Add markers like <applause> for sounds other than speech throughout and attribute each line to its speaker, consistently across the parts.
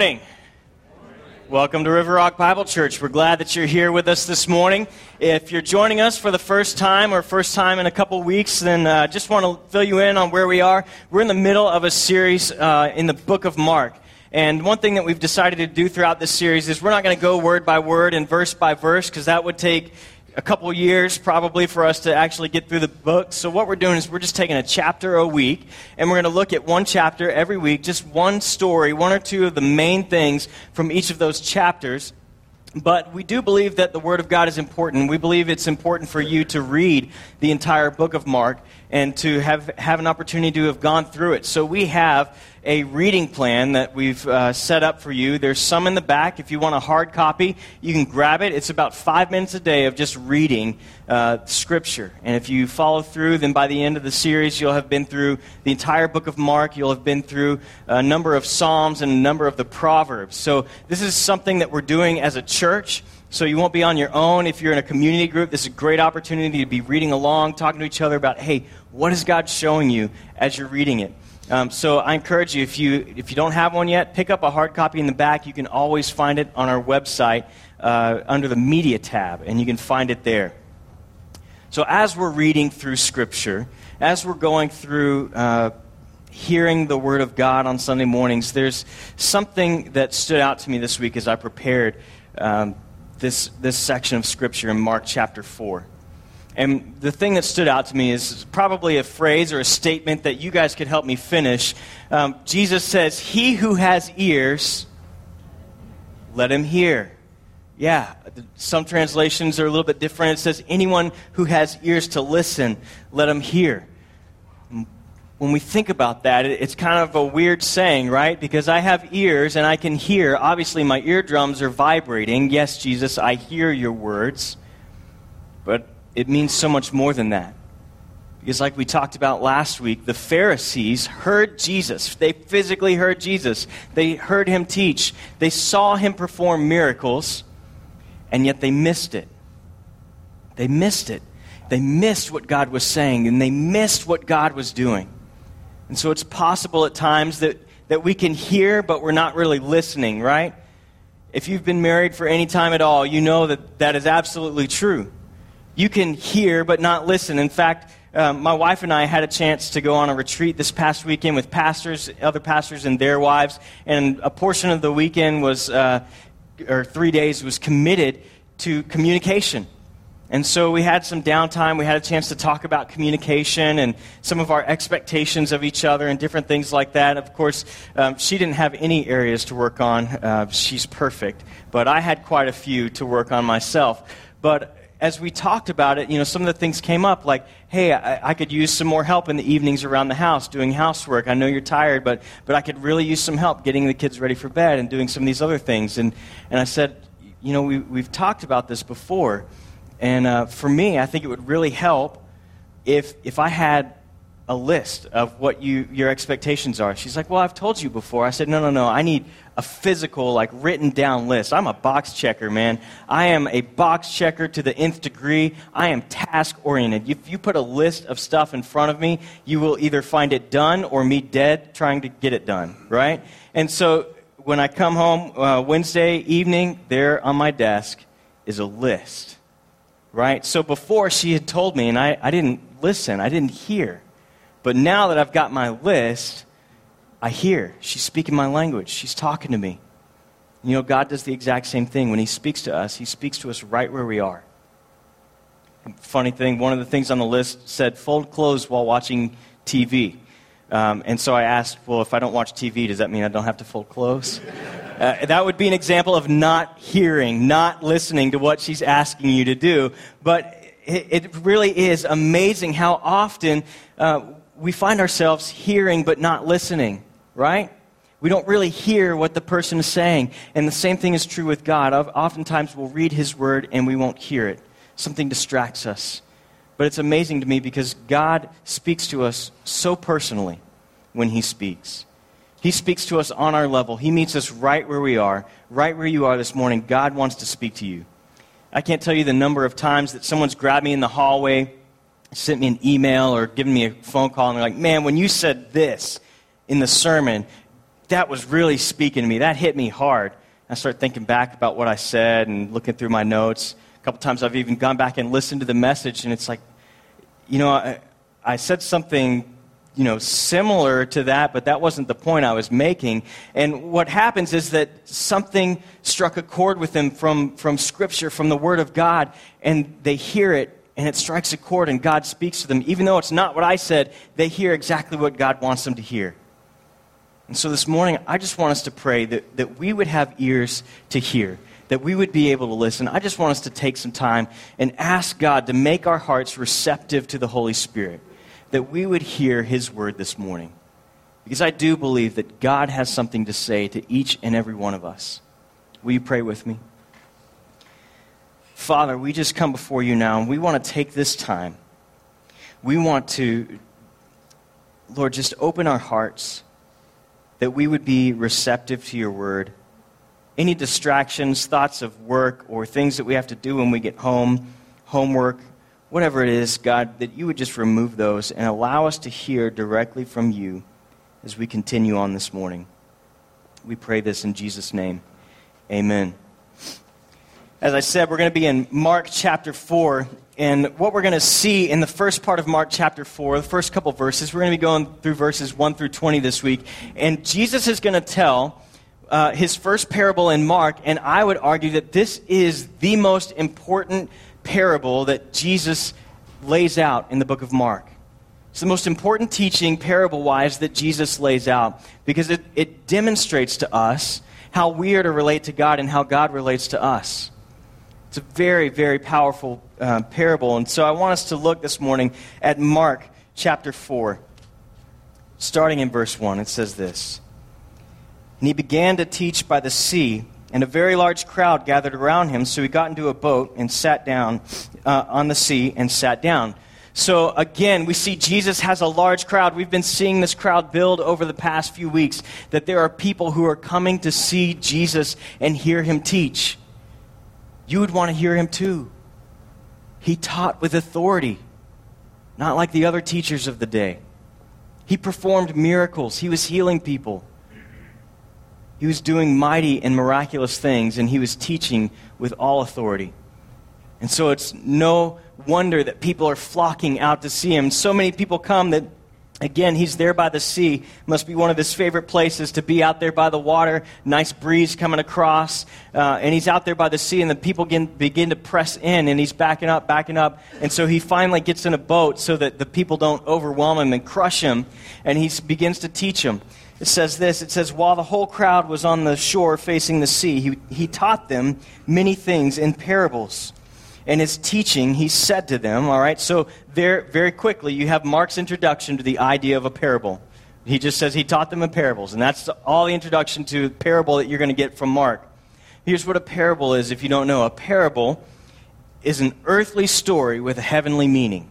Speaker 1: Morning. Welcome to River Rock Bible Church. We're glad that you're here with us this morning. If you're joining us for the first time or first time in a couple weeks, then uh, just want to fill you in on where we are. We're in the middle of a series uh, in the book of Mark. And one thing that we've decided to do throughout this series is we're not going to go word by word and verse by verse because that would take a couple years probably for us to actually get through the book. So what we're doing is we're just taking a chapter a week and we're going to look at one chapter every week, just one story, one or two of the main things from each of those chapters. But we do believe that the Word of God is important. We believe it's important for you to read the entire book of Mark and to have, have an opportunity to have gone through it. So we have a reading plan that we've uh, set up for you. There's some in the back. If you want a hard copy, you can grab it. It's about five minutes a day of just reading uh, Scripture. And if you follow through, then by the end of the series, you'll have been through the entire book of Mark. You'll have been through a number of Psalms and a number of the Proverbs. So this is something that we're doing as a church. So you won't be on your own. If you're in a community group, this is a great opportunity to be reading along, talking to each other about, hey, what is God showing you as you're reading it? Um, so I encourage you if, you, if you don't have one yet, pick up a hard copy in the back. You can always find it on our website uh, under the Media tab, and you can find it there. So as we're reading through Scripture, as we're going through uh, hearing the Word of God on Sunday mornings, there's something that stood out to me this week as I prepared um, this, this section of Scripture in Mark chapter 4. And the thing that stood out to me is probably a phrase or a statement that you guys could help me finish. Um, Jesus says, He who has ears, let him hear. Yeah, some translations are a little bit different. It says, Anyone who has ears to listen, let him hear. When we think about that, it's kind of a weird saying, right? Because I have ears and I can hear. Obviously, my eardrums are vibrating. Yes, Jesus, I hear your words. But it means so much more than that. Because, like we talked about last week, the Pharisees heard Jesus. They physically heard Jesus. They heard him teach. They saw him perform miracles, and yet they missed it. They missed it. They missed what God was saying, and they missed what God was doing. And so it's possible at times that, that we can hear, but we're not really listening, right? If you've been married for any time at all, you know that that is absolutely true you can hear but not listen. In fact, um, my wife and I had a chance to go on a retreat this past weekend with pastors, other pastors, and their wives. And a portion of the weekend was, uh, or three days, was committed to communication. And so we had some downtime. We had a chance to talk about communication and some of our expectations of each other and different things like that. Of course, um, she didn't have any areas to work on. Uh, she's perfect. But I had quite a few to work on myself. But as we talked about it, you know, some of the things came up like, hey, I, I, could use some more help in the evenings around the house doing housework. I know you're tired, but, but I could really use some help getting the kids ready for bed and doing some of these other things. And, and I said, you know, we, we've talked about this before. And uh, for me, I think it would really help if, if I had a list of what you, your expectations are. She's like, Well, I've told you before. I said, No, no, no. I need a physical, like written down list. I'm a box checker, man. I am a box checker to the nth degree. I am task oriented. If you put a list of stuff in front of me, you will either find it done or me dead trying to get it done, right? And so when I come home uh, Wednesday evening, there on my desk is a list, right? So before she had told me, and I, I didn't listen, I didn't hear. But now that I've got my list, I hear. She's speaking my language. She's talking to me. You know, God does the exact same thing. When He speaks to us, He speaks to us right where we are. Funny thing, one of the things on the list said fold clothes while watching TV. Um, and so I asked, well, if I don't watch TV, does that mean I don't have to fold clothes? <laughs> Uh, that would be an example of not hearing, not listening to what she's asking you to do. But it, it really is amazing how often uh, we find ourselves hearing but not listening, right? We don't really hear what the person is saying. And the same thing is true with God. Oftentimes we'll read His word and we won't hear it. Something distracts us. But it's amazing to me because God speaks to us so personally when He speaks. He speaks to us on our level. He meets us right where we are, right where you are this morning. God wants to speak to you. I can't tell you the number of times that someone's grabbed me in the hallway sent me an email or given me a phone call and they're like, man, when you said this in the sermon, that was really speaking to me. That hit me hard. I start thinking back about what I said and looking through my notes. A couple times I've even gone back and listened to the message, and it's like, you know, I, I said something, you know, similar to that, but that wasn't the point I was making. And what happens is that something struck a chord with them from, from Scripture, from the Word of God, and they hear it, and it strikes a chord, and God speaks to them. Even though it's not what I said, they hear exactly what God wants them to hear. And so this morning, I just want us to pray that, that we would have ears to hear, that we would be able to listen. I just want us to take some time and ask God to make our hearts receptive to the Holy Spirit, that we would hear His word this morning. Because I do believe that God has something to say to each and every one of us. Will you pray with me? Father, we just come before you now, and we want to take this time. We want to, Lord, just open our hearts that we would be receptive to your word. Any distractions, thoughts of work, or things that we have to do when we get home, homework, whatever it is, God, that you would just remove those and allow us to hear directly from you as we continue on this morning. We pray this in Jesus' name. Amen. As I said, we're going to be in Mark chapter 4. And what we're going to see in the first part of Mark chapter 4, the first couple verses, we're going to be going through verses 1 through 20 this week. And Jesus is going to tell uh, his first parable in Mark. And I would argue that this is the most important parable that Jesus lays out in the book of Mark. It's the most important teaching, parable wise, that Jesus lays out because it, it demonstrates to us how we are to relate to God and how God relates to us. It's a very, very powerful uh, parable. And so I want us to look this morning at Mark chapter 4, starting in verse 1. It says this And he began to teach by the sea, and a very large crowd gathered around him. So he got into a boat and sat down uh, on the sea and sat down. So again, we see Jesus has a large crowd. We've been seeing this crowd build over the past few weeks, that there are people who are coming to see Jesus and hear him teach you would want to hear him too. He taught with authority, not like the other teachers of the day. He performed miracles, he was healing people. He was doing mighty and miraculous things, and he was teaching with all authority. And so it's no wonder that people are flocking out to see him. So many people come that Again, he's there by the sea. Must be one of his favorite places to be out there by the water. Nice breeze coming across. Uh, and he's out there by the sea, and the people begin, begin to press in, and he's backing up, backing up. And so he finally gets in a boat so that the people don't overwhelm him and crush him. And he begins to teach them. It says this it says, While the whole crowd was on the shore facing the sea, he, he taught them many things in parables in his teaching, he said to them, all right, so there, very quickly, you have Mark's introduction to the idea of a parable. He just says he taught them in parables, and that's all the introduction to the parable that you're going to get from Mark. Here's what a parable is if you don't know. A parable is an earthly story with a heavenly meaning,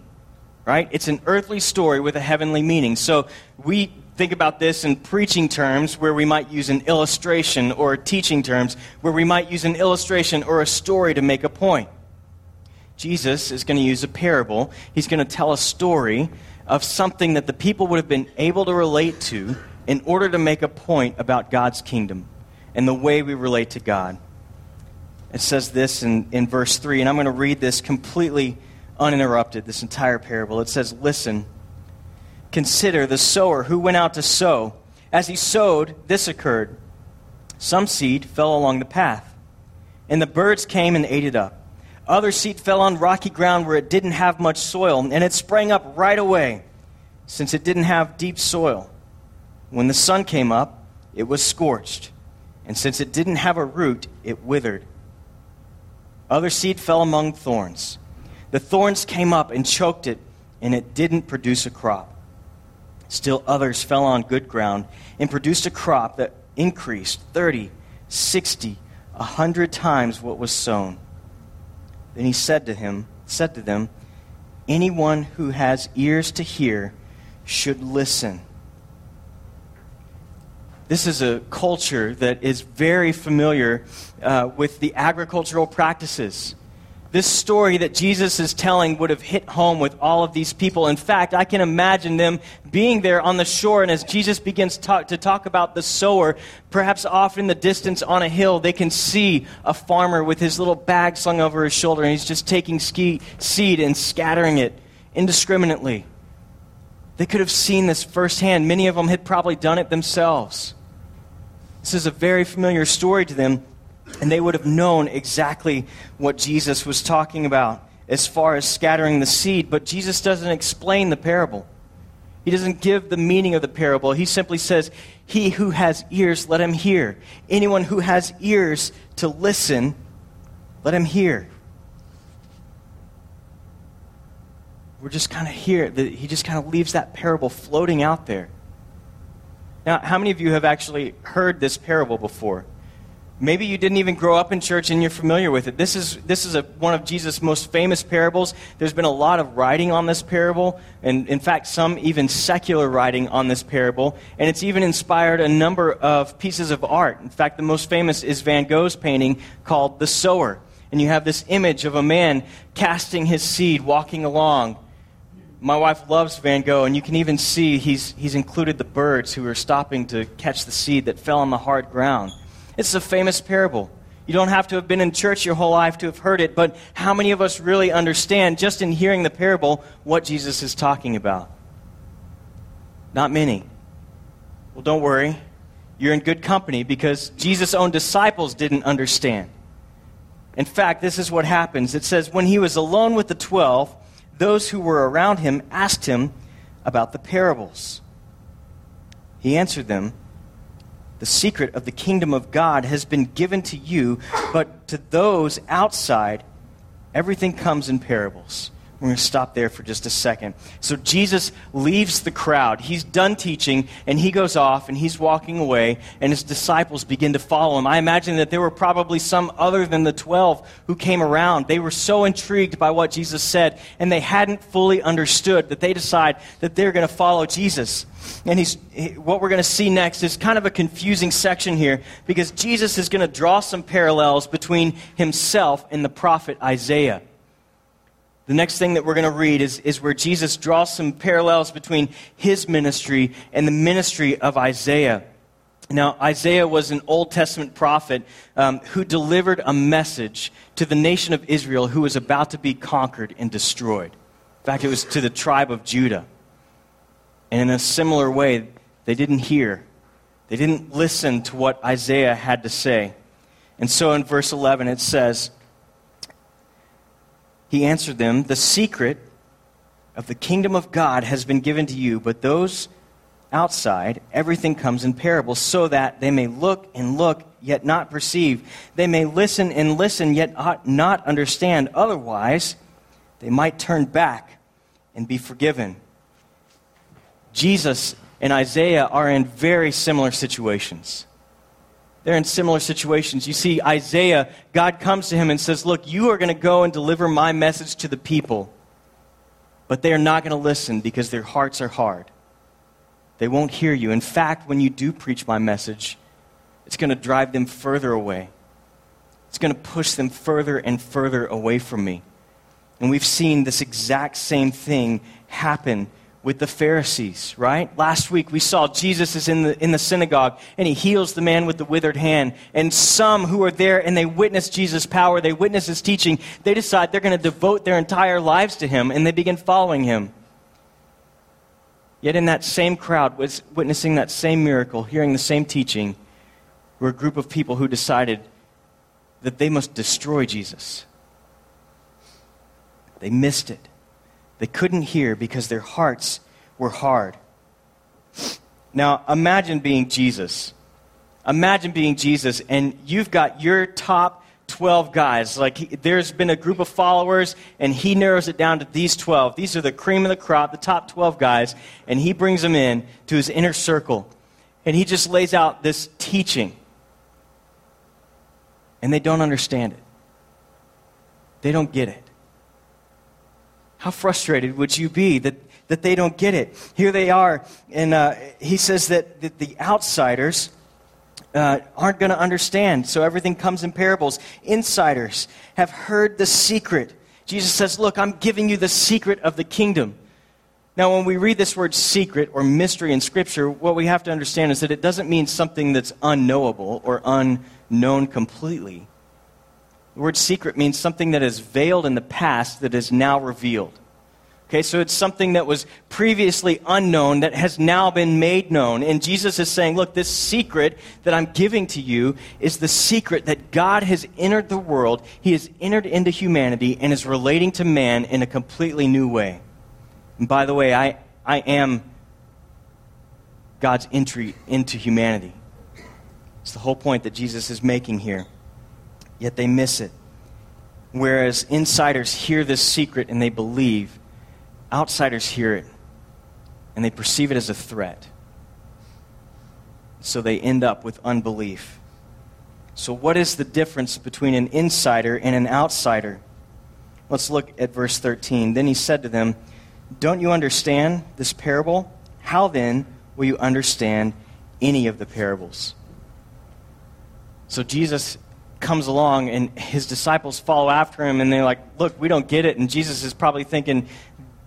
Speaker 1: right? It's an earthly story with a heavenly meaning. So we think about this in preaching terms where we might use an illustration or teaching terms where we might use an illustration or a story to make a point. Jesus is going to use a parable. He's going to tell a story of something that the people would have been able to relate to in order to make a point about God's kingdom and the way we relate to God. It says this in, in verse 3, and I'm going to read this completely uninterrupted, this entire parable. It says, Listen, consider the sower who went out to sow. As he sowed, this occurred. Some seed fell along the path, and the birds came and ate it up. Other seed fell on rocky ground where it didn't have much soil, and it sprang up right away, since it didn't have deep soil. When the sun came up, it was scorched, and since it didn't have a root, it withered. Other seed fell among thorns. The thorns came up and choked it, and it didn't produce a crop. Still others fell on good ground and produced a crop that increased 30, 60, a 100 times what was sown. Then he said to him, said to them, Anyone who has ears to hear should listen. This is a culture that is very familiar uh, with the agricultural practices. This story that Jesus is telling would have hit home with all of these people. In fact, I can imagine them being there on the shore, and as Jesus begins talk, to talk about the sower, perhaps off in the distance on a hill, they can see a farmer with his little bag slung over his shoulder, and he's just taking ski, seed and scattering it indiscriminately. They could have seen this firsthand. Many of them had probably done it themselves. This is a very familiar story to them. And they would have known exactly what Jesus was talking about as far as scattering the seed. But Jesus doesn't explain the parable. He doesn't give the meaning of the parable. He simply says, He who has ears, let him hear. Anyone who has ears to listen, let him hear. We're just kind of here. He just kind of leaves that parable floating out there. Now, how many of you have actually heard this parable before? Maybe you didn't even grow up in church and you're familiar with it. This is, this is a, one of Jesus' most famous parables. There's been a lot of writing on this parable, and in fact, some even secular writing on this parable. And it's even inspired a number of pieces of art. In fact, the most famous is Van Gogh's painting called The Sower. And you have this image of a man casting his seed, walking along. My wife loves Van Gogh, and you can even see he's, he's included the birds who are stopping to catch the seed that fell on the hard ground. It's a famous parable. You don't have to have been in church your whole life to have heard it, but how many of us really understand, just in hearing the parable, what Jesus is talking about? Not many. Well, don't worry. You're in good company because Jesus' own disciples didn't understand. In fact, this is what happens. It says, When he was alone with the twelve, those who were around him asked him about the parables. He answered them, the secret of the kingdom of God has been given to you, but to those outside, everything comes in parables. We're going to stop there for just a second. So Jesus leaves the crowd. He's done teaching, and he goes off, and he's walking away, and his disciples begin to follow him. I imagine that there were probably some other than the 12 who came around. They were so intrigued by what Jesus said, and they hadn't fully understood that they decide that they're going to follow Jesus. And he's, he, what we're going to see next is kind of a confusing section here because Jesus is going to draw some parallels between himself and the prophet Isaiah. The next thing that we're going to read is, is where Jesus draws some parallels between his ministry and the ministry of Isaiah. Now, Isaiah was an Old Testament prophet um, who delivered a message to the nation of Israel who was about to be conquered and destroyed. In fact, it was to the tribe of Judah. And in a similar way, they didn't hear, they didn't listen to what Isaiah had to say. And so in verse 11, it says, He answered them, The secret of the kingdom of God has been given to you, but those outside, everything comes in parables, so that they may look and look, yet not perceive. They may listen and listen, yet not understand. Otherwise, they might turn back and be forgiven. Jesus and Isaiah are in very similar situations. They're in similar situations. You see, Isaiah, God comes to him and says, Look, you are going to go and deliver my message to the people, but they are not going to listen because their hearts are hard. They won't hear you. In fact, when you do preach my message, it's going to drive them further away. It's going to push them further and further away from me. And we've seen this exact same thing happen with the Pharisees, right? Last week we saw Jesus is in the, in the synagogue and he heals the man with the withered hand. And some who are there and they witness Jesus' power, they witness his teaching, they decide they're going to devote their entire lives to him and they begin following him. Yet in that same crowd, was witnessing that same miracle, hearing the same teaching, were a group of people who decided that they must destroy Jesus. They missed it. They couldn't hear because their hearts were hard. Now, imagine being Jesus. Imagine being Jesus, and you've got your top 12 guys. Like, he, there's been a group of followers, and he narrows it down to these 12. These are the cream of the crop, the top 12 guys, and he brings them in to his inner circle. And he just lays out this teaching. And they don't understand it, they don't get it. How frustrated would you be that, that they don't get it? Here they are, and uh, he says that, that the outsiders, uh, aren't going to understand. So everything comes in parables. Insiders have heard the secret. Jesus says, Look, I'm giving you the secret of the kingdom. Now, when we read this word secret or mystery in Scripture, what we have to understand is that it doesn't mean something that's unknowable or unknown completely. The word secret means something that is veiled in the past that is now revealed. Okay, so it's something that was previously unknown that has now been made known. And Jesus is saying, look, this secret that I'm giving to you is the secret that God has entered the world. He has entered into humanity and is relating to man in a completely new way. And by the way, I, I am God's entry into humanity. It's the whole point that Jesus is making here. Yet they miss it. Whereas insiders hear this secret and they believe, Outsiders hear it and they perceive it as a threat. So they end up with unbelief. So, what is the difference between an insider and an outsider? Let's look at verse 13. Then he said to them, Don't you understand this parable? How then will you understand any of the parables? So, Jesus comes along and his disciples follow after him and they're like, Look, we don't get it. And Jesus is probably thinking,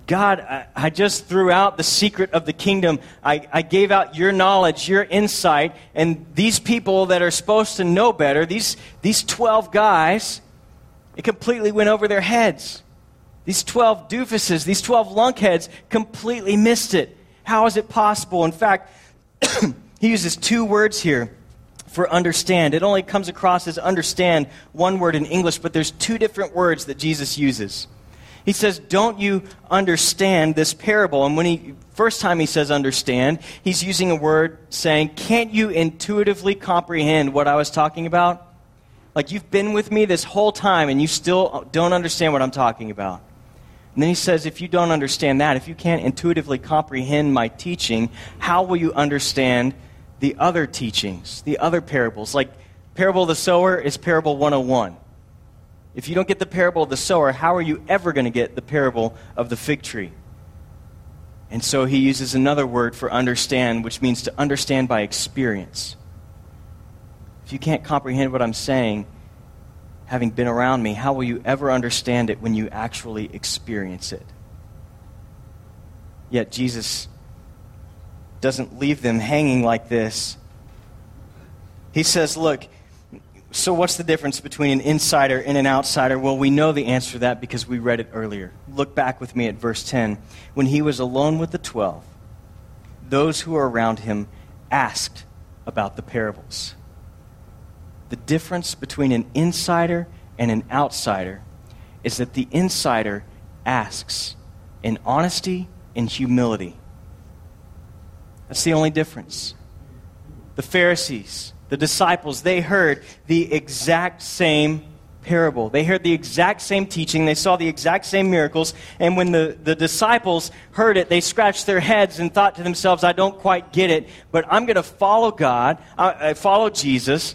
Speaker 1: God, I, I, just threw out the secret of the kingdom. I, I gave out your knowledge, your insight, and these people that are supposed to know better, these, these 12 guys, it completely went over their heads. These 12 doofuses, these 12 lunkheads completely missed it. How is it possible? In fact, <clears throat> he uses two words here for understand. It only comes across as understand, one word in English, but there's two different words that Jesus uses. He says, Don't you understand this parable? And when he, first time he says understand, he's using a word saying, Can't you intuitively comprehend what I was talking about? Like you've been with me this whole time and you still don't understand what I'm talking about. And then he says, If you don't understand that, if you can't intuitively comprehend my teaching, how will you understand the other teachings, the other parables? Like, parable of the sower is parable 101. If you don't get the parable of the sower, how are you ever going to get the parable of the fig tree? And so he uses another word for understand, which means to understand by experience. If you can't comprehend what I'm saying, having been around me, how will you ever understand it when you actually experience it? Yet Jesus doesn't leave them hanging like this. He says, Look, so, what's the difference between an insider and an outsider? Well, we know the answer to that because we read it earlier. Look back with me at verse 10. When he was alone with the twelve, those who were around him asked about the parables. The difference between an insider and an outsider is that the insider asks in honesty and humility. That's the only difference. The Pharisees, the disciples, they heard the exact same parable. They heard the exact same teaching. They saw the exact same miracles. And when the, the disciples heard it, they scratched their heads and thought to themselves, I don't quite get it, but I'm going to follow God, I, I follow Jesus,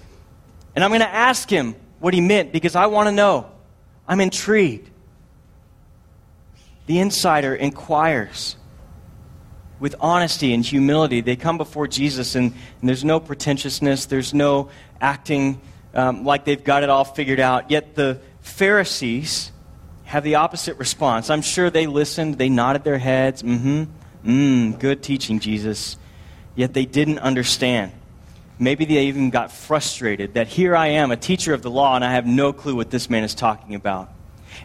Speaker 1: and I'm going to ask him what he meant because I want to know. I'm intrigued. The insider inquires with honesty and humility. They come before Jesus, and, and there's no pretentiousness, there's no acting um, like they've got it all figured out. Yet the Pharisees have the opposite response. I'm sure they listened, they nodded their heads, mm hmm, mm, good teaching, Jesus. Yet they didn't understand. Maybe they even got frustrated that here I am, a teacher of the law, and I have no clue what this man is talking about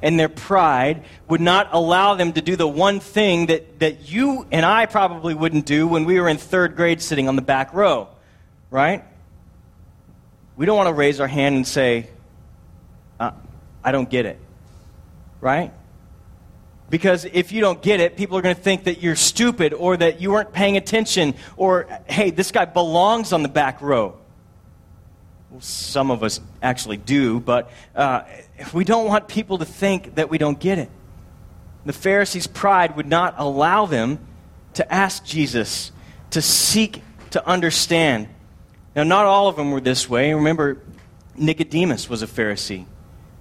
Speaker 1: and their pride would not allow them to do the one thing that, that you and I probably wouldn't do when we were in third grade sitting on the back row, right? We don't want to raise our hand and say, uh, I don't get it, right? Because if you don't get it, people are going to think that you're stupid or that you weren't paying attention or, hey, this guy belongs on the back row. Some of us actually do, but uh, we don't want people to think that we don't get it. The Pharisees' pride would not allow them to ask Jesus, to seek to understand. Now, not all of them were this way. Remember, Nicodemus was a Pharisee.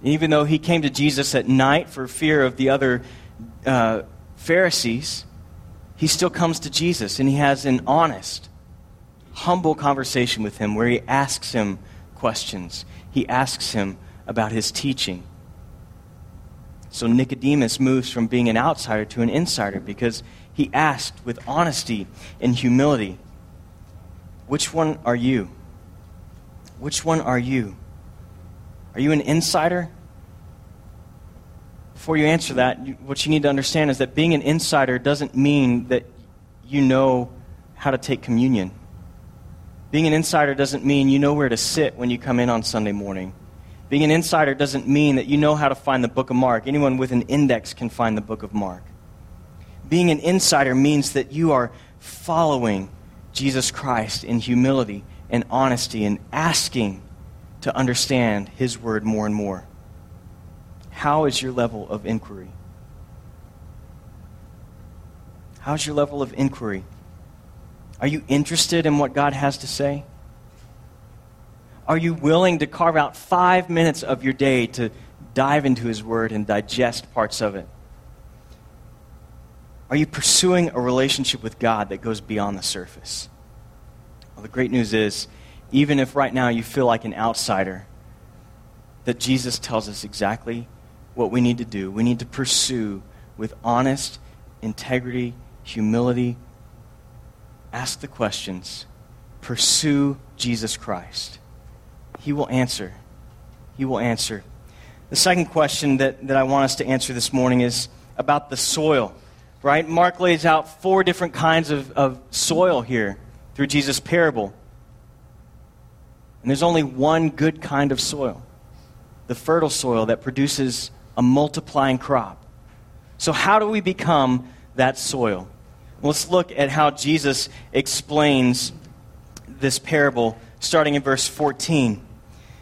Speaker 1: Even though he came to Jesus at night for fear of the other uh, Pharisees, he still comes to Jesus and he has an honest, humble conversation with him where he asks him questions. He asks him about his teaching. So Nicodemus moves from being an outsider to an insider because he asked with honesty and humility, Which one are you? Which one are you? Are you an insider? Before you answer that, what you need to understand is that being an insider doesn't mean that you know how to take communion. Being an insider doesn't mean you know where to sit when you come in on Sunday morning. Being an insider doesn't mean that you know how to find the book of Mark. Anyone with an index can find the book of Mark. Being an insider means that you are following Jesus Christ in humility and honesty and asking to understand his word more and more. How is your level of inquiry? How's your level of inquiry? Are you interested in what God has to say? Are you willing to carve out five minutes of your day to dive into His Word and digest parts of it? Are you pursuing a relationship with God that goes beyond the surface? Well, the great news is, even if right now you feel like an outsider, that Jesus tells us exactly what we need to do. We need to pursue with honest integrity, humility, ask the questions, pursue Jesus Christ. He will answer. He will answer. The second question that, that I want us to answer this morning is about the soil, right? Mark lays out four different kinds of, of soil here through Jesus' parable. And there's only one good kind of soil the fertile soil that produces a multiplying crop. So, how do we become that soil? Let's look at how Jesus explains this parable starting in verse 14.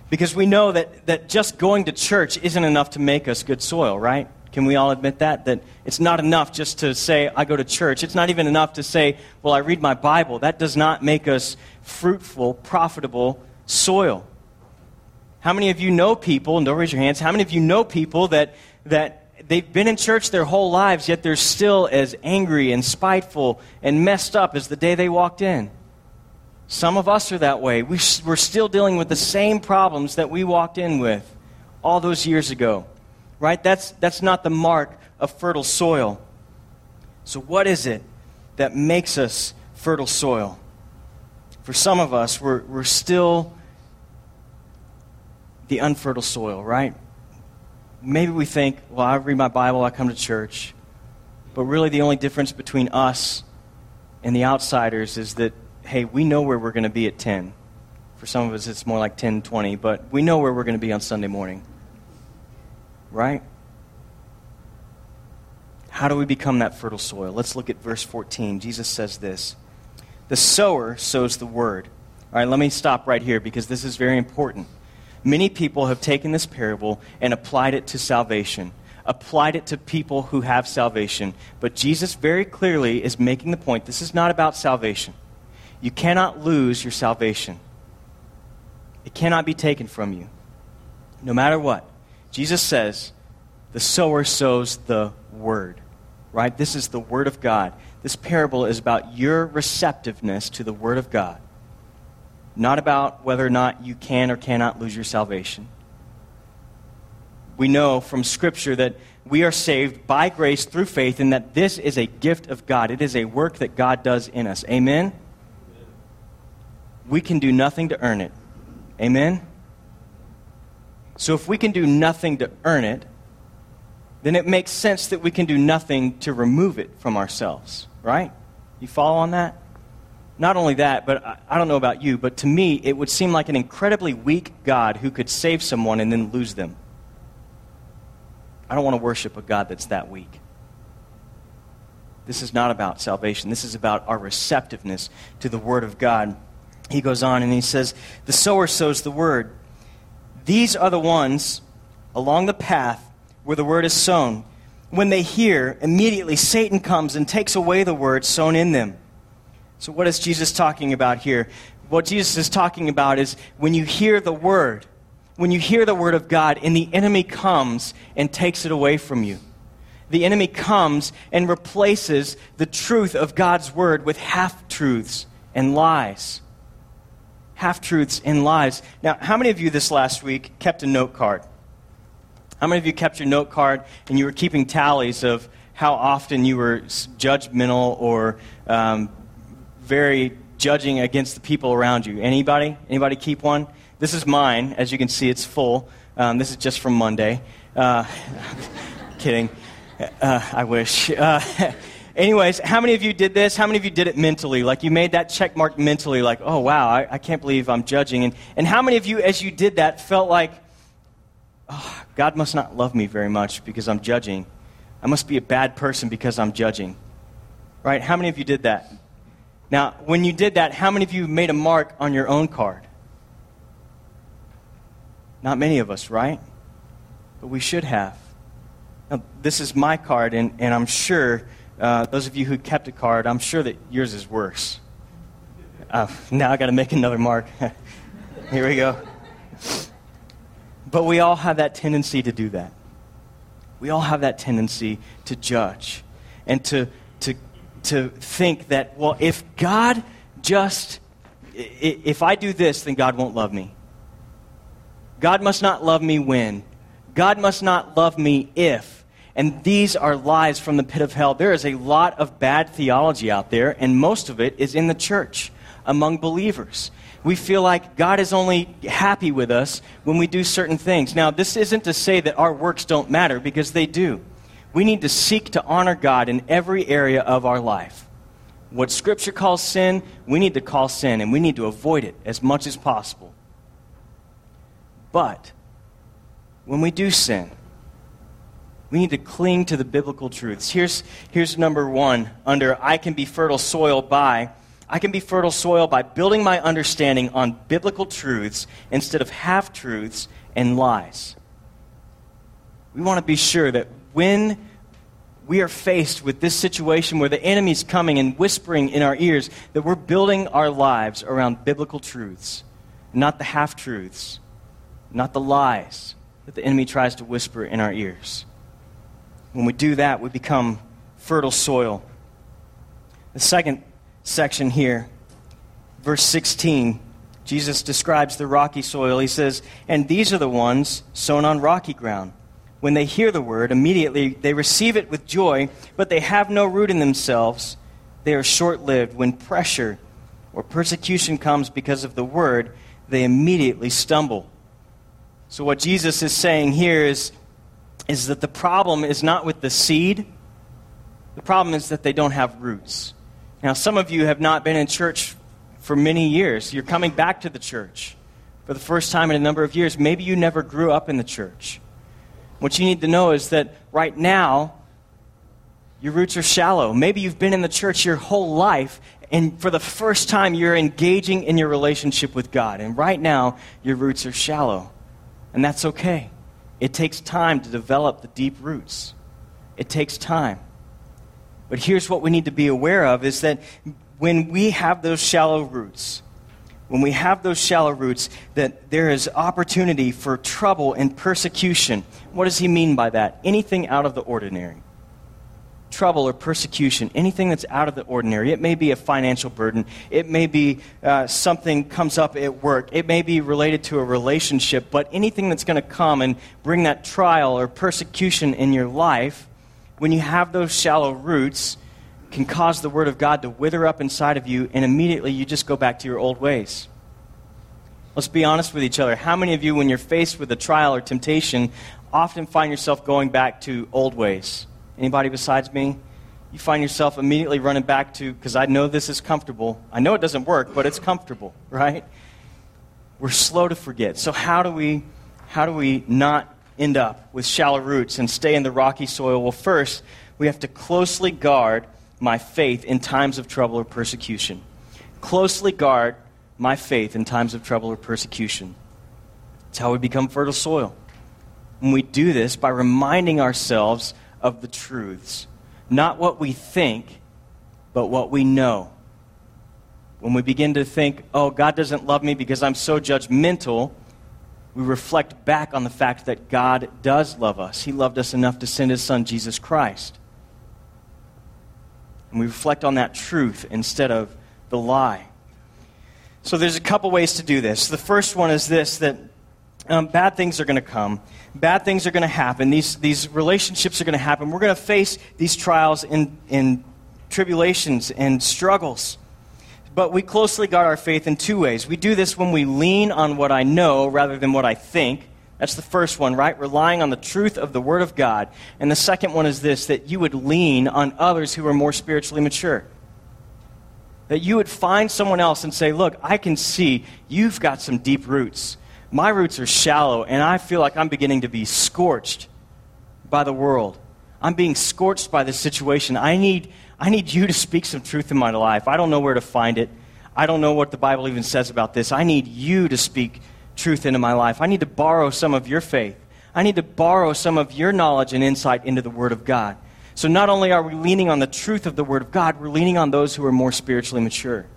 Speaker 1: Because we know that, that just going to church isn't enough to make us good soil, right? Can we all admit that? That it's not enough just to say, I go to church. It's not even enough to say, well, I read my Bible. That does not make us fruitful, profitable soil. How many of you know people, and don't raise your hands, how many of you know people that, that they've been in church their whole lives, yet they're still as angry and spiteful and messed up as the day they walked in? Some of us are that way. We, are still dealing with the same problems that we walked in with all those years ago. Right? That's, that's not the mark of fertile soil. So, what is it that makes us fertile soil? For some of us, we're, we're still the unfertile soil, right? Maybe we think, well, I read my Bible, I come to church. But really, the only difference between us and the outsiders is that hey, we know where we're going to be at 10. For some of us, it's more like 10, 20, but we know where we're going to be on Sunday morning. Right? How do we become that fertile soil? Let's look at verse 14. Jesus says this The sower sows the word. All right, let me stop right here because this is very important. Many people have taken this parable and applied it to salvation, applied it to people who have salvation. But Jesus very clearly is making the point this is not about salvation. You cannot lose your salvation, it cannot be taken from you, no matter what. Jesus says, the sower sows the word, right? This is the word of God. This parable is about your receptiveness to the word of God, not about whether or not you can or cannot lose your salvation. We know from Scripture that we are saved by grace through faith and that this is a gift of God. It is a work that God does in us. Amen? we can do nothing to earn it. Amen? So if we can do nothing to earn it, then it makes sense that we can do nothing to remove it from ourselves, right? You follow on that? Not only that, but I don't know about you, but to me, it would seem like an incredibly weak God who could save someone and then lose them. I don't want to worship a God that's that weak. This is not about salvation. This is about our receptiveness to the Word of God he goes on and he says, The sower sows the word. These are the ones along the path where the word is sown. When they hear, immediately Satan comes and takes away the word sown in them. So, what is Jesus talking about here? What Jesus is talking about is when you hear the word, when you hear the word of God, and the enemy comes and takes it away from you. The enemy comes and replaces the truth of God's word with half truths and lies. half truths and lies. Now, how many of you this last week kept a note card? How many of you kept your note card and you were keeping tallies of how often you were judgmental or um, very judging against the people around you? Anybody? Anybody keep one? This is mine. As you can see, it's full. Um, this is just from Monday. Uh, <laughs> kidding. Uh, I wish. Uh, <laughs> anyways, how many of you did this? How many of you did it mentally? Like you made that check mark mentally, like, oh, wow, I, I can't believe I'm judging. And, and how many of you, as you did that, felt like, oh, God must not love me very much because I'm judging? I must be a bad person because I'm judging. Right? How many of you did that? Now, when you did that, how many of you made a mark on your own card? Not many of us, right? But we should have. Now, this is my card, and, and I'm sure uh, those of you who kept a card, I'm sure that yours is worse. Uh, now I got to make another mark. <laughs> Here we go. But we all have that tendency to do that. We all have that tendency to judge and to, to, to think that, well, if God just, if I do this, then God won't love me. God must not love me when. God must not love me if. And these are lies from the pit of hell. There is a lot of bad theology out there, and most of it is in the church among believers. We feel like God is only happy with us when we do certain things. Now, this isn't to say that our works don't matter, because they do. We need to seek to honor God in every area of our life. What Scripture calls sin, we need to call sin, and we need to avoid it as much as possible. But when we do sin, we need to cling to the biblical truths. Here's, here's number one under I can be fertile soil by. I can be fertile soil by building my understanding on biblical truths instead of half truths and lies. We want to be sure that when we are faced with this situation where the enemy is coming and whispering in our ears, that we're building our lives around biblical truths, not the half truths not the lies that the enemy tries to whisper in our ears. When we do that, we become fertile soil. The second section here, verse 16, Jesus describes the rocky soil. He says, And these are the ones sown on rocky ground. When they hear the word, immediately they receive it with joy, but they have no root in themselves. They are short lived. When pressure or persecution comes because of the word, they immediately stumble. So, what Jesus is saying here is, is that the problem is not with the seed, the problem is that they don't have roots. Now, some of you have not been in church for many years. You're coming back to the church for the first time in a number of years. Maybe you never grew up in the church. What you need to know is that right now, your roots are shallow. Maybe you've been in the church your whole life, and for the first time, you're engaging in your relationship with God. And right now, your roots are shallow. And that's okay. It takes time to develop the deep roots. It takes time. But here's what we need to be aware of is that when we have those shallow roots, when we have those shallow roots, that there is opportunity for trouble and persecution. What does he mean by that? Anything out of the ordinary trouble or persecution, anything that's out of the ordinary. It may be a financial burden. It may be uh, something comes up at work. It may be related to a relationship. But anything that's going to come and bring that trial or persecution in your life, when you have those shallow roots, can cause the Word of God to wither up inside of you, and immediately you just go back to your old ways. Let's be honest with each other. How many of you, when you're faced with a trial or temptation, often find yourself going back to old ways? Anybody besides me? You find yourself immediately running back to, because I know this is comfortable. I know it doesn't work, but it's comfortable, right? We're slow to forget. So how do we, how do we not end up with shallow roots and stay in the rocky soil? Well, first, we have to closely guard my faith in times of trouble or persecution. Closely guard my faith in times of trouble or persecution. It's how we become fertile soil. And we do this by reminding ourselves of the truths. Not what we think, but what we know. When we begin to think, oh, God doesn't love me because I'm so judgmental, we reflect back on the fact that God does love us. He loved us enough to send His Son, Jesus Christ. And we reflect on that truth instead of the lie. So there's a couple ways to do this. The first one is this that um, bad things are going to come. Bad things are going to happen. These, these relationships are going to happen. We're going to face these trials and, and tribulations and struggles. But we closely guard our faith in two ways. We do this when we lean on what I know rather than what I think. That's the first one, right? Relying on the truth of the Word of God. And the second one is this that you would lean on others who are more spiritually mature. That you would find someone else and say, Look, I can see you've got some deep roots. My roots are shallow, and I feel like I'm beginning to be scorched by the world. I'm being scorched by this situation. I need, I need you to speak some truth in my life. I don't know where to find it. I don't know what the Bible even says about this. I need you to speak truth into my life. I need to borrow some of your faith. I need to borrow some of your knowledge and insight into the Word of God. So not only are we leaning on the truth of the Word of God, we're leaning on those who are more spiritually mature.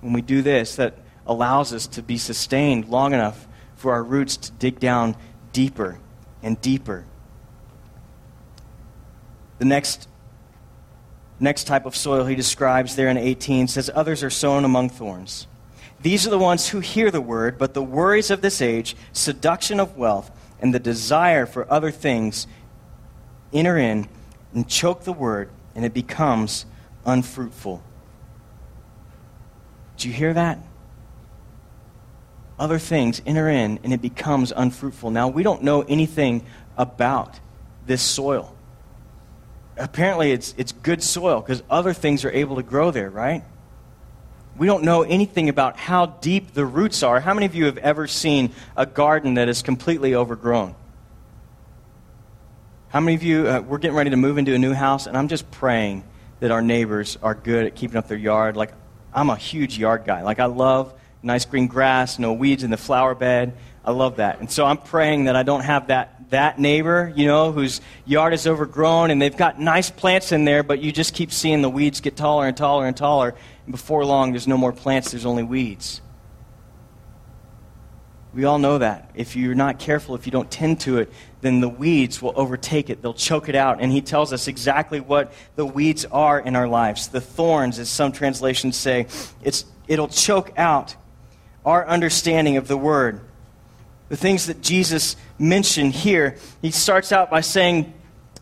Speaker 1: When we do this, that allows us to be sustained long enough for our roots to dig down deeper and deeper. The next, next type of soil he describes there in 18 says, Others are sown among thorns. These are the ones who hear the word, but the worries of this age, seduction of wealth, and the desire for other things enter in and choke the word, and it becomes unfruitful. Do you hear that? Other things enter in, and it becomes unfruitful. Now, we don't know anything about this soil. Apparently, it's, it's good soil because other things are able to grow there, right? We don't know anything about how deep the roots are. How many of you have ever seen a garden that is completely overgrown? How many of you, uh, we're getting ready to move into a new house, and I'm just praying that our neighbors are good at keeping up their yard. Like, I'm a huge yard guy. Like, I love nice green grass, no weeds in the flower bed. I love that. And so I'm praying that I don't have that, that neighbor, you know, whose yard is overgrown and they've got nice plants in there, but you just keep seeing the weeds get taller and taller and taller. And before long, there's no more plants, there's only weeds. We all know that. If you're not careful, if you don't tend to it, then the weeds will overtake it. They'll choke it out. And he tells us exactly what the weeds are in our lives. The thorns, as some translations say, it's, it'll choke out our understanding of the word. The things that Jesus mentioned here, he starts out by saying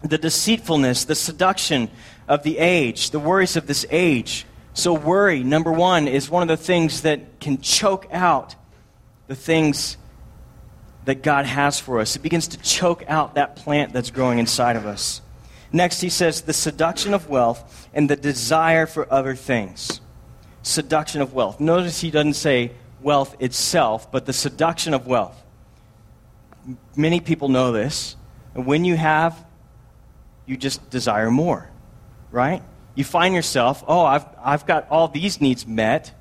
Speaker 1: the deceitfulness, the seduction of the age, the worries of this age. So, worry, number one, is one of the things that can choke out the things that God has for us. It begins to choke out that plant that's growing inside of us. Next, he says the seduction of wealth and the desire for other things. Seduction of wealth. Notice he doesn't say wealth itself, but the seduction of wealth. Many people know this. When you have, you just desire more, right? You find yourself, oh, I've, I've got all these needs met.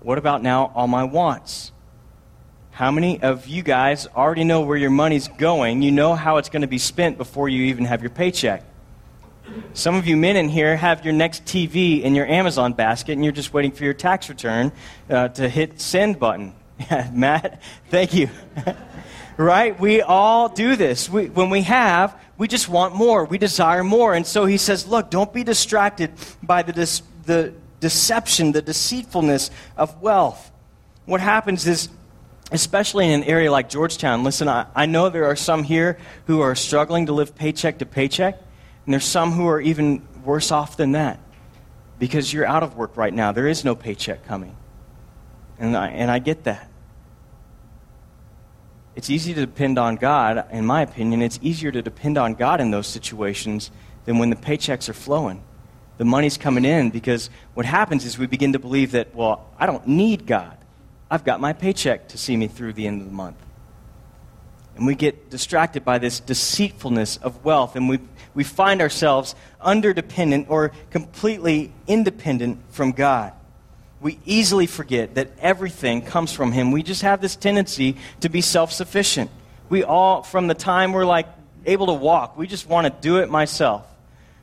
Speaker 1: What about now all my wants? How many of you guys already know where your money's going? You know how it's going to be spent before you even have your paycheck. Some of you men in here have your next TV in your Amazon basket, and you're just waiting for your tax return uh, to hit send button. <laughs> Matt, thank you. <laughs> right? We all do this. We, when we have, we just want more. We desire more. And so he says, look, don't be distracted by the, dis- the deception, the deceitfulness of wealth. What happens is, especially in an area like Georgetown, listen, I, I know there are some here who are struggling to live paycheck to paycheck. And there's some who are even worse off than that because you're out of work right now. There is no paycheck coming. And I, and I get that. It's easy to depend on God. In my opinion, it's easier to depend on God in those situations than when the paychecks are flowing. The money's coming in because what happens is we begin to believe that, well, I don't need God. I've got my paycheck to see me through the end of the month. And we get distracted by this deceitfulness of wealth, and we, we find ourselves underdependent or completely independent from God. We easily forget that everything comes from Him. We just have this tendency to be self sufficient. We all, from the time we're like able to walk, we just want to do it myself.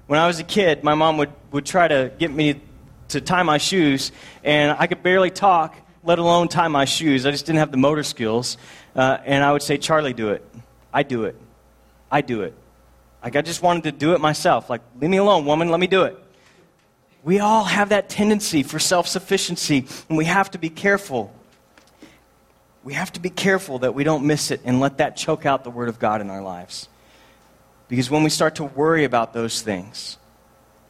Speaker 1: When I was a kid, my mom would, would try to get me to tie my shoes, and I could barely talk, let alone tie my shoes. I just didn't have the motor skills. Uh, and I would say, Charlie, do it. I do it. I do it. Like, I just wanted to do it myself. Like, leave me alone, woman, let me do it. We all have that tendency for self sufficiency, and we have to be careful. We have to be careful that we don't miss it and let that choke out the Word of God in our lives. Because when we start to worry about those things,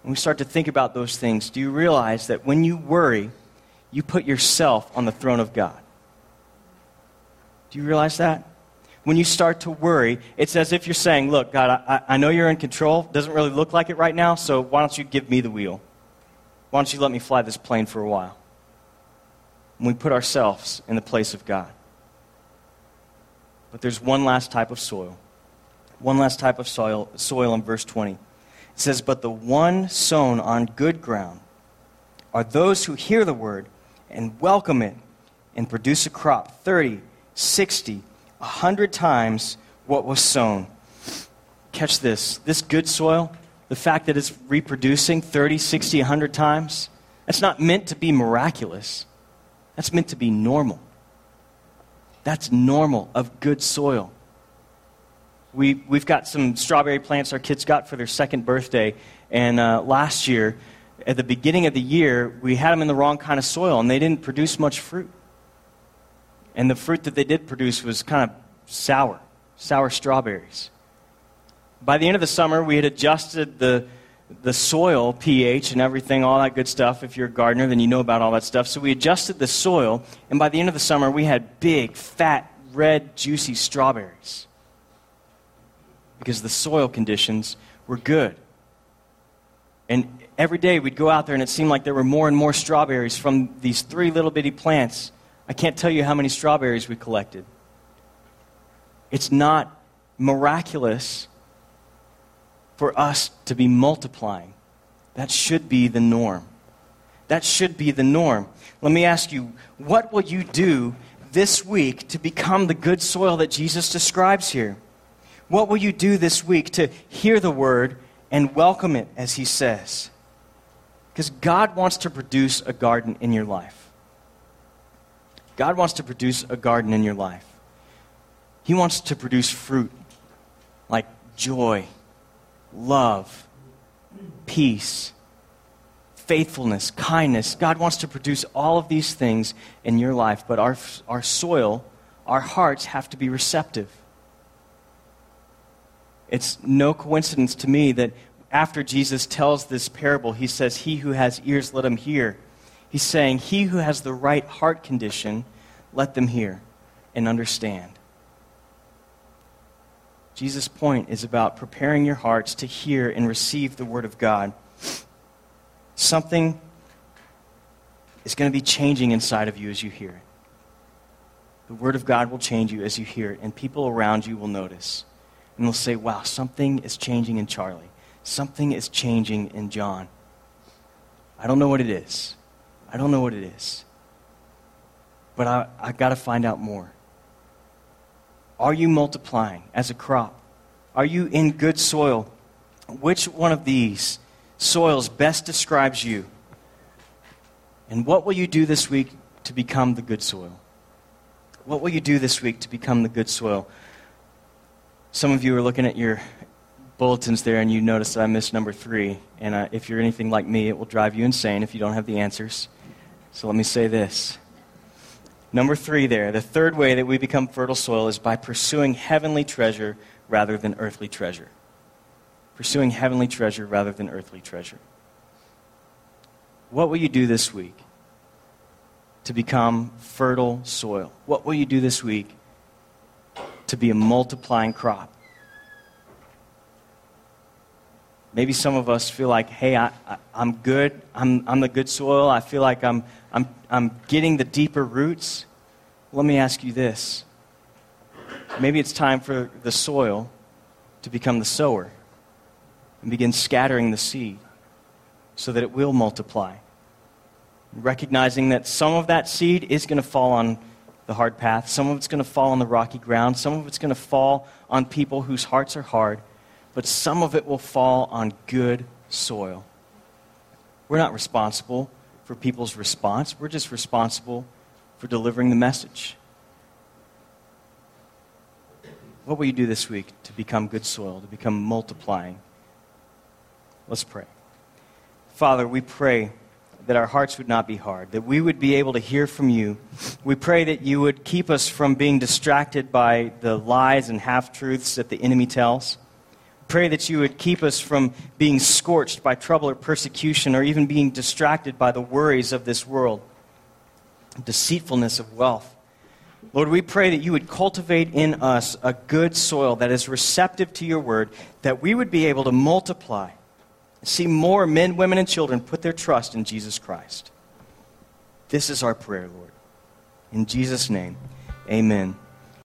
Speaker 1: when we start to think about those things, do you realize that when you worry, you put yourself on the throne of God? Do you realize that? When you start to worry, it's as if you're saying, Look, God, I, I know you're in control. Doesn't really look like it right now, so why don't you give me the wheel? Why don't you let me fly this plane for a while? When we put ourselves in the place of God. But there's one last type of soil. One last type of soil, soil in verse 20. It says, But the one sown on good ground are those who hear the word and welcome it and produce a crop 30, 60, 100 times what was sown. Catch this. This good soil, the fact that it's reproducing 30, 60, 100 times, that's not meant to be miraculous. That's meant to be normal. That's normal of good soil. We, we've got some strawberry plants our kids got for their second birthday. And uh, last year, at the beginning of the year, we had them in the wrong kind of soil and they didn't produce much fruit. And the fruit that they did produce was kind of sour, sour strawberries. By the end of the summer, we had adjusted the, the soil pH and everything, all that good stuff. If you're a gardener, then you know about all that stuff. So we adjusted the soil, and by the end of the summer, we had big, fat, red, juicy strawberries because the soil conditions were good. And every day we'd go out there, and it seemed like there were more and more strawberries from these three little bitty plants I can't tell you how many strawberries we collected. It's not miraculous for us to be multiplying. That should be the norm. That should be the norm. Let me ask you, what will you do this week to become the good soil that Jesus describes here? What will you do this week to hear the word and welcome it as he says? Because God wants to produce a garden in your life. God wants to produce a garden in your life. He wants to produce fruit like joy, love, peace, faithfulness, kindness. God wants to produce all of these things in your life, but our, our soil, our hearts have to be receptive. It's no coincidence to me that after Jesus tells this parable, he says, He who has ears, let him hear. He's saying, He who has the right heart condition, let them hear and understand. Jesus' point is about preparing your hearts to hear and receive the Word of God. Something is going to be changing inside of you as you hear it. The Word of God will change you as you hear it, and people around you will notice. And they'll say, wow, something is changing in Charlie. Something is changing in John. I don't know what it is. I don't know what it is. But I, I got to find out more. Are you multiplying as a crop? Are you in good soil? Which one of these soils best describes you? And what will you do this week to become the good soil? What will you do this week to become the good soil? Some of you are looking at your bulletins there and you notice that I missed number three. And uh, if you're anything like me, it will drive you insane if you don't have the answers. So let me say this Number three, there, the third way that we become fertile soil is by pursuing heavenly treasure rather than earthly treasure. Pursuing heavenly treasure rather than earthly treasure. What will you do this week to become fertile soil? What will you do this week to be a multiplying crop? Maybe some of us feel like, hey, I, am good. I'm, I'm the good soil. I feel like I'm, I'm, I'm getting the deeper roots. Let me ask you this. Maybe it's time for the soil to become the sower and begin scattering the seed so that it will multiply. Recognizing that some of that seed is going to fall on the hard path, some of it's going to fall on the rocky ground, some of it's going to fall on people whose hearts are hard but some of it will fall on good soil. We're not responsible for people's response, we're just responsible for delivering the message. What will you do this week to become good soil, to become multiplying? Let's pray. Father, we pray that our hearts would not be hard, that we would be able to hear from you. We pray that you would keep us from being distracted by the lies and half truths that the enemy tells. Pray that you would keep us from being scorched by trouble or persecution or even being distracted by the worries of this world, deceitfulness of wealth. Lord, we pray that you would cultivate in us a good soil that is receptive to your word, that we would be able to multiply see more men, women, and children put their trust in Jesus Christ. This is our prayer, Lord. In Jesus' name, amen.